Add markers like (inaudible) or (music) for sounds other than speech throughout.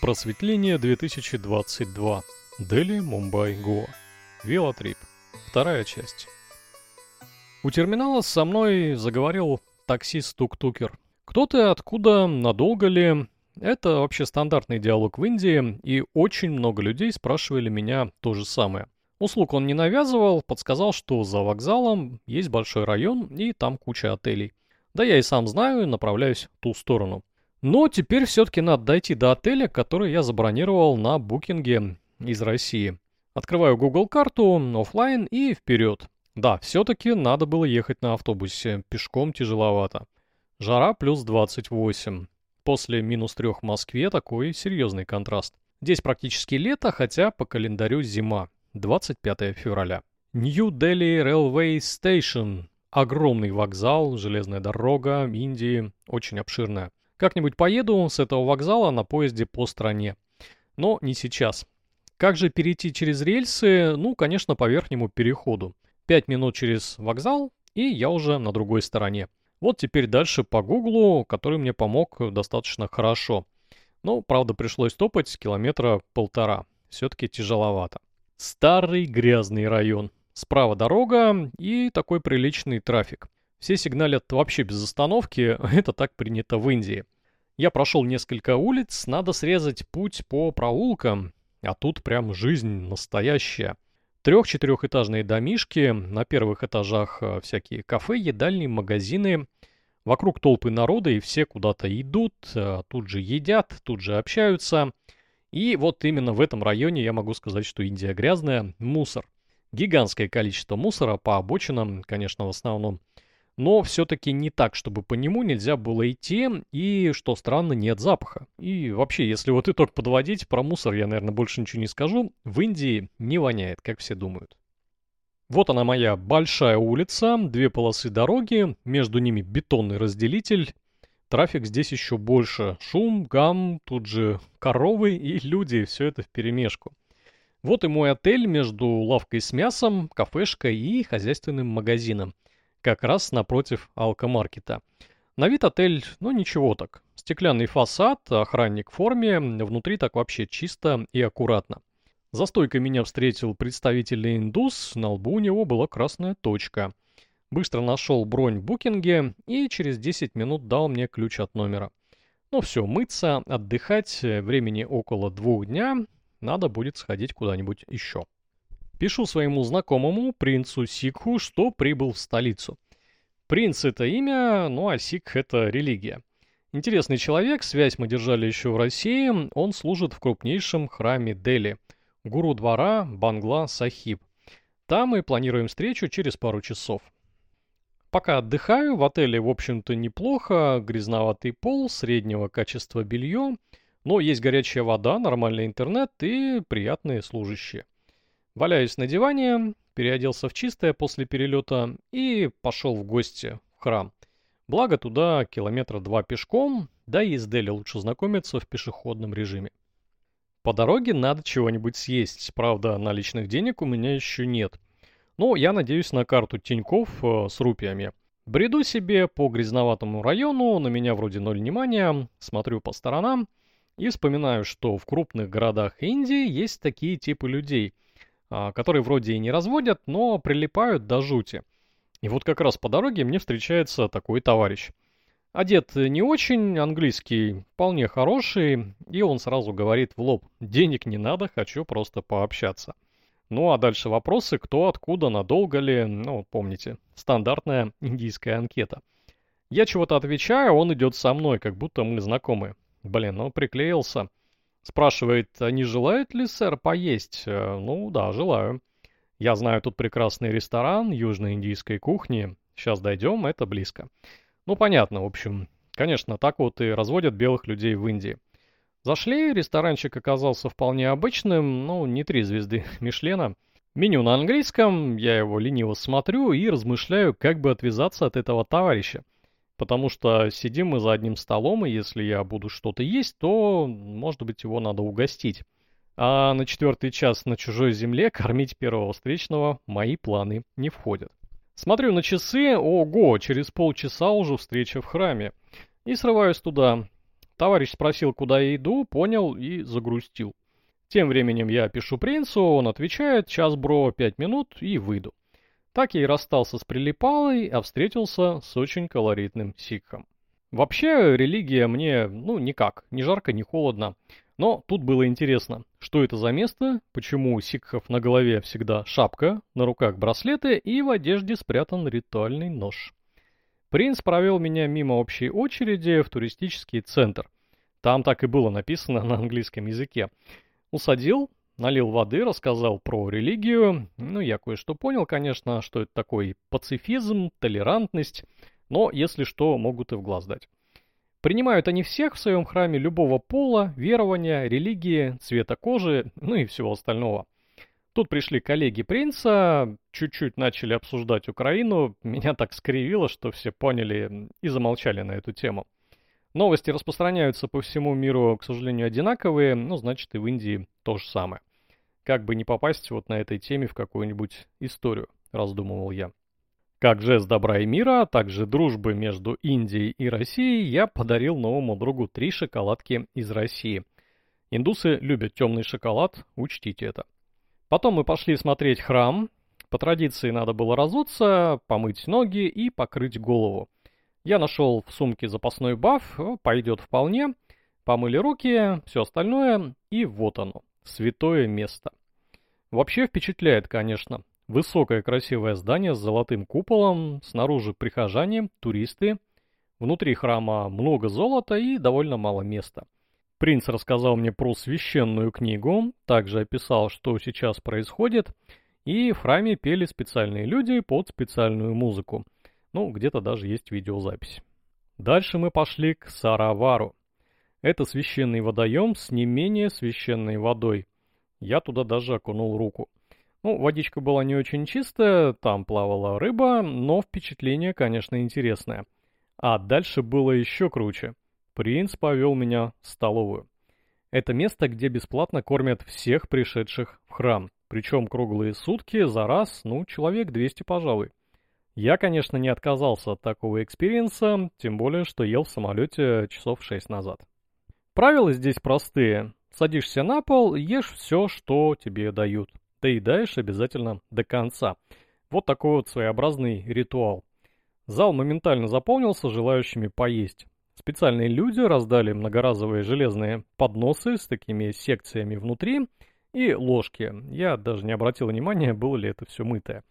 Просветление 2022. Дели, Мумбай, Гоа. Велотрип. Вторая часть. У терминала со мной заговорил таксист-тук-тукер. Кто ты, откуда, надолго ли? Это вообще стандартный диалог в Индии, и очень много людей спрашивали меня то же самое. Услуг он не навязывал, подсказал, что за вокзалом есть большой район и там куча отелей. Да я и сам знаю, направляюсь в ту сторону. Но теперь все-таки надо дойти до отеля, который я забронировал на букинге из России. Открываю Google карту, офлайн и вперед. Да, все-таки надо было ехать на автобусе, пешком тяжеловато. Жара плюс 28. После минус 3 в Москве такой серьезный контраст. Здесь практически лето, хотя по календарю зима. 25 февраля. Нью-Дели Railway Station. Огромный вокзал, железная дорога, Индии, очень обширная. Как-нибудь поеду с этого вокзала на поезде по стране. Но не сейчас. Как же перейти через рельсы? Ну, конечно, по верхнему переходу. Пять минут через вокзал, и я уже на другой стороне. Вот теперь дальше по гуглу, который мне помог достаточно хорошо. Но, правда, пришлось топать километра полтора. Все-таки тяжеловато. Старый грязный район. Справа дорога и такой приличный трафик. Все сигналят вообще без остановки, (laughs) это так принято в Индии. Я прошел несколько улиц, надо срезать путь по проулкам, а тут прям жизнь настоящая. Трех-четырехэтажные домишки, на первых этажах э, всякие кафе, едальни, магазины. Вокруг толпы народа и все куда-то идут, э, тут же едят, тут же общаются. И вот именно в этом районе я могу сказать, что Индия грязная, мусор. Гигантское количество мусора по обочинам, конечно, в основном но все-таки не так, чтобы по нему нельзя было идти, и, что странно, нет запаха. И вообще, если вот итог подводить, про мусор я, наверное, больше ничего не скажу, в Индии не воняет, как все думают. Вот она моя большая улица, две полосы дороги, между ними бетонный разделитель. Трафик здесь еще больше. Шум, гам, тут же коровы и люди, все это вперемешку. Вот и мой отель между лавкой с мясом, кафешкой и хозяйственным магазином как раз напротив алкомаркета. На вид отель, ну ничего так. Стеклянный фасад, охранник в форме, внутри так вообще чисто и аккуратно. За стойкой меня встретил представитель индус, на лбу у него была красная точка. Быстро нашел бронь в букинге и через 10 минут дал мне ключ от номера. Ну все, мыться, отдыхать, времени около двух дня, надо будет сходить куда-нибудь еще. Пишу своему знакомому, принцу Сикху, что прибыл в столицу. Принц — это имя, ну а Сикх — это религия. Интересный человек, связь мы держали еще в России, он служит в крупнейшем храме Дели, гуру двора Бангла Сахиб. Там мы планируем встречу через пару часов. Пока отдыхаю, в отеле, в общем-то, неплохо, грязноватый пол, среднего качества белье, но есть горячая вода, нормальный интернет и приятные служащие. Валяюсь на диване, переоделся в чистое после перелета и пошел в гости в храм. Благо туда километра два пешком, да и с Дели лучше знакомиться в пешеходном режиме. По дороге надо чего-нибудь съесть, правда наличных денег у меня еще нет. Но я надеюсь на карту Тиньков э, с рупиями. Бреду себе по грязноватому району, на меня вроде ноль внимания, смотрю по сторонам и вспоминаю, что в крупных городах Индии есть такие типы людей – которые вроде и не разводят, но прилипают до жути. И вот как раз по дороге мне встречается такой товарищ. Одет не очень, английский вполне хороший, и он сразу говорит в лоб, денег не надо, хочу просто пообщаться. Ну а дальше вопросы, кто, откуда, надолго ли, ну помните, стандартная индийская анкета. Я чего-то отвечаю, он идет со мной, как будто мы знакомы. Блин, ну приклеился. Спрашивает, а не желает ли сэр поесть? Э, ну да, желаю. Я знаю тут прекрасный ресторан южно-индийской кухни. Сейчас дойдем, это близко. Ну понятно, в общем. Конечно, так вот и разводят белых людей в Индии. Зашли, ресторанчик оказался вполне обычным, ну, не три звезды (laughs) Мишлена. Меню на английском, я его лениво смотрю и размышляю, как бы отвязаться от этого товарища. Потому что сидим мы за одним столом, и если я буду что-то есть, то, может быть, его надо угостить. А на четвертый час на чужой земле кормить первого встречного мои планы не входят. Смотрю на часы, ого, через полчаса уже встреча в храме. И срываюсь туда. Товарищ спросил, куда я иду, понял и загрустил. Тем временем я пишу принцу, он отвечает, час бро, пять минут и выйду. Так я и расстался с прилипалой, а встретился с очень колоритным сикхом. Вообще, религия мне, ну, никак, ни жарко, ни холодно. Но тут было интересно, что это за место, почему у сикхов на голове всегда шапка, на руках браслеты и в одежде спрятан ритуальный нож. Принц провел меня мимо общей очереди в туристический центр. Там так и было написано на английском языке. Усадил, налил воды, рассказал про религию. Ну, я кое-что понял, конечно, что это такой пацифизм, толерантность, но, если что, могут и в глаз дать. Принимают они всех в своем храме любого пола, верования, религии, цвета кожи, ну и всего остального. Тут пришли коллеги принца, чуть-чуть начали обсуждать Украину, меня так скривило, что все поняли и замолчали на эту тему. Новости распространяются по всему миру, к сожалению, одинаковые, ну, значит, и в Индии то же самое. Как бы не попасть вот на этой теме в какую-нибудь историю, раздумывал я. Как жест добра и мира, а также дружбы между Индией и Россией, я подарил новому другу три шоколадки из России. Индусы любят темный шоколад, учтите это. Потом мы пошли смотреть храм. По традиции надо было разуться, помыть ноги и покрыть голову. Я нашел в сумке запасной баф, пойдет вполне. Помыли руки, все остальное, и вот оно, святое место. Вообще впечатляет, конечно. Высокое красивое здание с золотым куполом, снаружи прихожане, туристы. Внутри храма много золота и довольно мало места. Принц рассказал мне про священную книгу, также описал, что сейчас происходит, и в храме пели специальные люди под специальную музыку – ну, где-то даже есть видеозапись. Дальше мы пошли к Саравару. Это священный водоем с не менее священной водой. Я туда даже окунул руку. Ну, водичка была не очень чистая, там плавала рыба, но впечатление, конечно, интересное. А дальше было еще круче. Принц повел меня в столовую. Это место, где бесплатно кормят всех пришедших в храм. Причем круглые сутки за раз, ну, человек 200, пожалуй. Я, конечно, не отказался от такого experience а, тем более, что ел в самолете часов 6 назад. Правила здесь простые. Садишься на пол, ешь все, что тебе дают. Доедаешь обязательно до конца. Вот такой вот своеобразный ритуал. Зал моментально заполнился желающими поесть. Специальные люди раздали многоразовые железные подносы с такими секциями внутри и ложки. Я даже не обратил внимания, было ли это все мытое.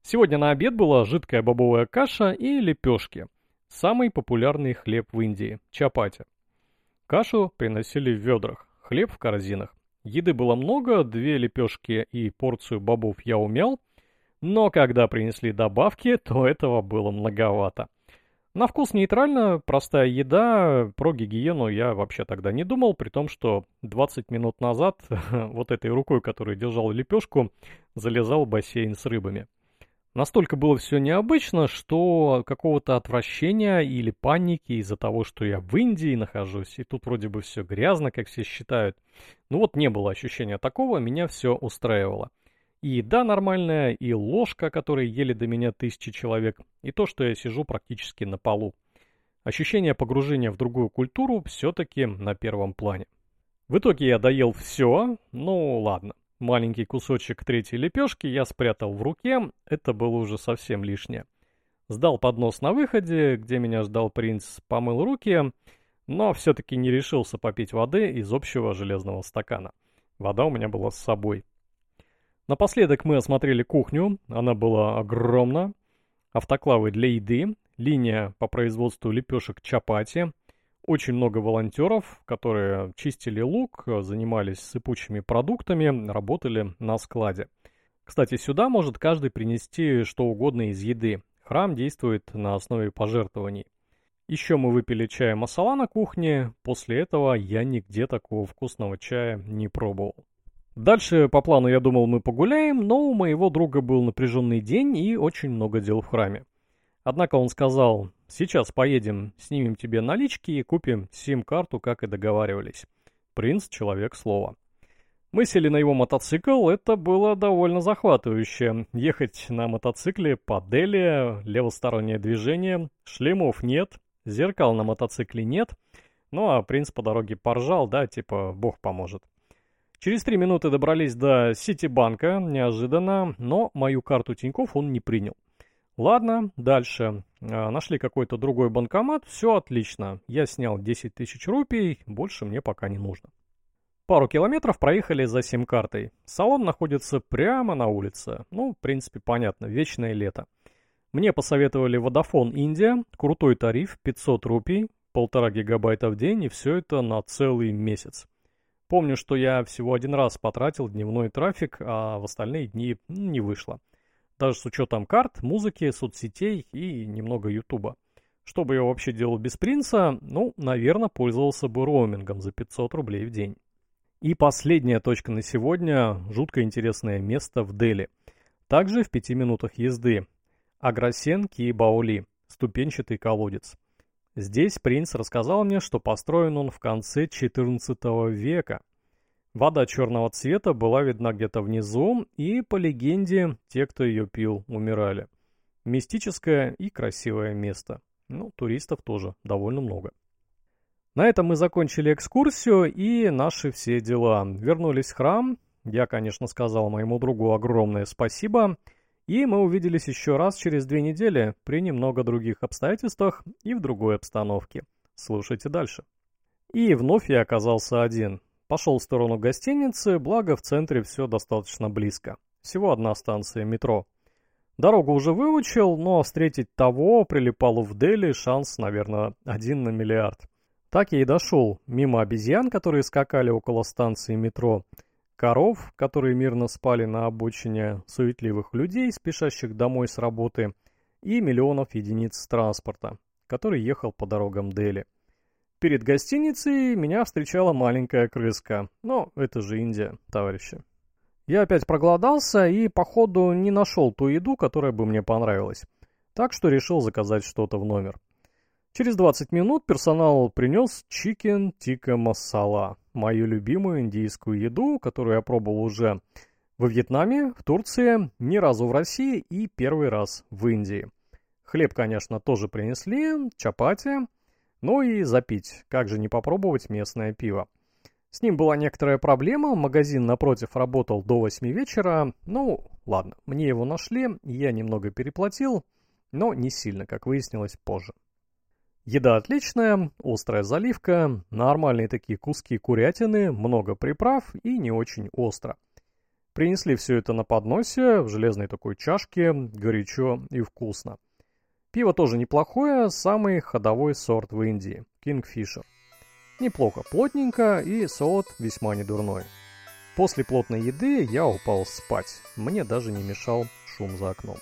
Сегодня на обед была жидкая бобовая каша и лепешки. Самый популярный хлеб в Индии – чапати. Кашу приносили в ведрах, хлеб в корзинах. Еды было много, две лепешки и порцию бобов я умел, но когда принесли добавки, (laughs) то этого было многовато. На вкус нейтрально, простая еда, про гигиену я вообще тогда не думал, при том, что 20 минут назад (laughs) вот этой рукой, которой держал лепешку, залезал в бассейн с рыбами. Настолько было все необычно, что какого-то отвращения или паники из-за того, что я в Индии нахожусь, и тут вроде бы все грязно, как все считают. Ну вот не было ощущения такого, меня все устраивало. И еда нормальная, и ложка, которой ели до меня тысячи человек, и то, что я сижу практически на полу. Ощущение погружения в другую культуру все-таки на первом плане. В итоге я доел все, ну ладно. Маленький кусочек третьей лепешки я спрятал в руке, это было уже совсем лишнее. Сдал поднос на выходе, где меня ждал принц, помыл руки, но все-таки не решился попить воды из общего железного стакана. Вода у меня была с собой. Напоследок мы осмотрели кухню, она была огромна. Автоклавы для еды, линия по производству лепешек чапати, очень много волонтеров, которые чистили лук, занимались сыпучими продуктами, работали на складе. Кстати, сюда может каждый принести что угодно из еды. Храм действует на основе пожертвований. Еще мы выпили чая масала на кухне, после этого я нигде такого вкусного чая не пробовал. Дальше по плану я думал мы погуляем, но у моего друга был напряженный день и очень много дел в храме. Однако он сказал, сейчас поедем, снимем тебе налички и купим сим-карту, как и договаривались. Принц — человек слова. Мы сели на его мотоцикл, это было довольно захватывающе. Ехать на мотоцикле по Дели, левостороннее движение, шлемов нет, зеркал на мотоцикле нет, Ну а принц по дороге поржал, да, типа, бог поможет. Через три минуты добрались до Ситибанка, неожиданно, но мою карту Тиньков он не принял. Ладно, дальше. А, нашли какой-то другой банкомат, все отлично. Я снял 10 тысяч рупий, больше мне пока не нужно. Пару километров проехали за сим-картой. Салон находится прямо на улице. Ну, в принципе, понятно, вечное лето. Мне посоветовали Vodafone Индия, крутой тариф, 500 рупий, полтора гигабайта в день, и все это на целый месяц. Помню, что я всего один раз потратил дневной трафик, а в остальные дни не вышло. Даже с учетом карт, музыки, соцсетей и немного ютуба. Что бы я вообще делал без принца? Ну, наверное, пользовался бы роумингом за 500 рублей в день. И последняя точка на сегодня – жутко интересное место в Дели. Также в пяти минутах езды. Агросен Киебаули, ступенчатый колодец. Здесь принц рассказал мне, что построен он в конце XIV века. Вода черного цвета была видна где-то внизу, и, по легенде, те, кто ее пил, умирали. Мистическое и красивое место. Ну, туристов тоже довольно много. На этом мы закончили экскурсию и наши все дела. Вернулись в храм. Я, конечно, сказал моему другу огромное спасибо. И мы увиделись еще раз через две недели при немного других обстоятельствах и в другой обстановке. Слушайте дальше. И вновь я оказался один. Пошел в сторону гостиницы, благо в центре все достаточно близко. Всего одна станция метро. Дорогу уже выучил, но встретить того, прилипалу в Дели, шанс, наверное, один на миллиард. Так я и дошел, мимо обезьян, которые скакали около станции метро, коров, которые мирно спали на обочине, суетливых людей, спешащих домой с работы, и миллионов единиц транспорта, который ехал по дорогам Дели. Перед гостиницей меня встречала маленькая крыска, но это же Индия, товарищи. Я опять проголодался и, походу, не нашел ту еду, которая бы мне понравилась, так что решил заказать что-то в номер. Через 20 минут персонал принес чикен тика масала, мою любимую индийскую еду, которую я пробовал уже во Вьетнаме, в Турции, ни разу в России и первый раз в Индии. Хлеб, конечно, тоже принесли, чапати, ну и запить, как же не попробовать местное пиво. С ним была некоторая проблема, магазин напротив работал до 8 вечера, ну ладно, мне его нашли, я немного переплатил, но не сильно, как выяснилось позже. Еда отличная, острая заливка, нормальные такие куски курятины, много приправ и не очень остро. Принесли все это на подносе, в железной такой чашке, горячо и вкусно. Пиво тоже неплохое, самый ходовой сорт в Индии, Kingfisher. Неплохо, плотненько и сорт весьма недурной. После плотной еды я упал спать, мне даже не мешал шум за окном.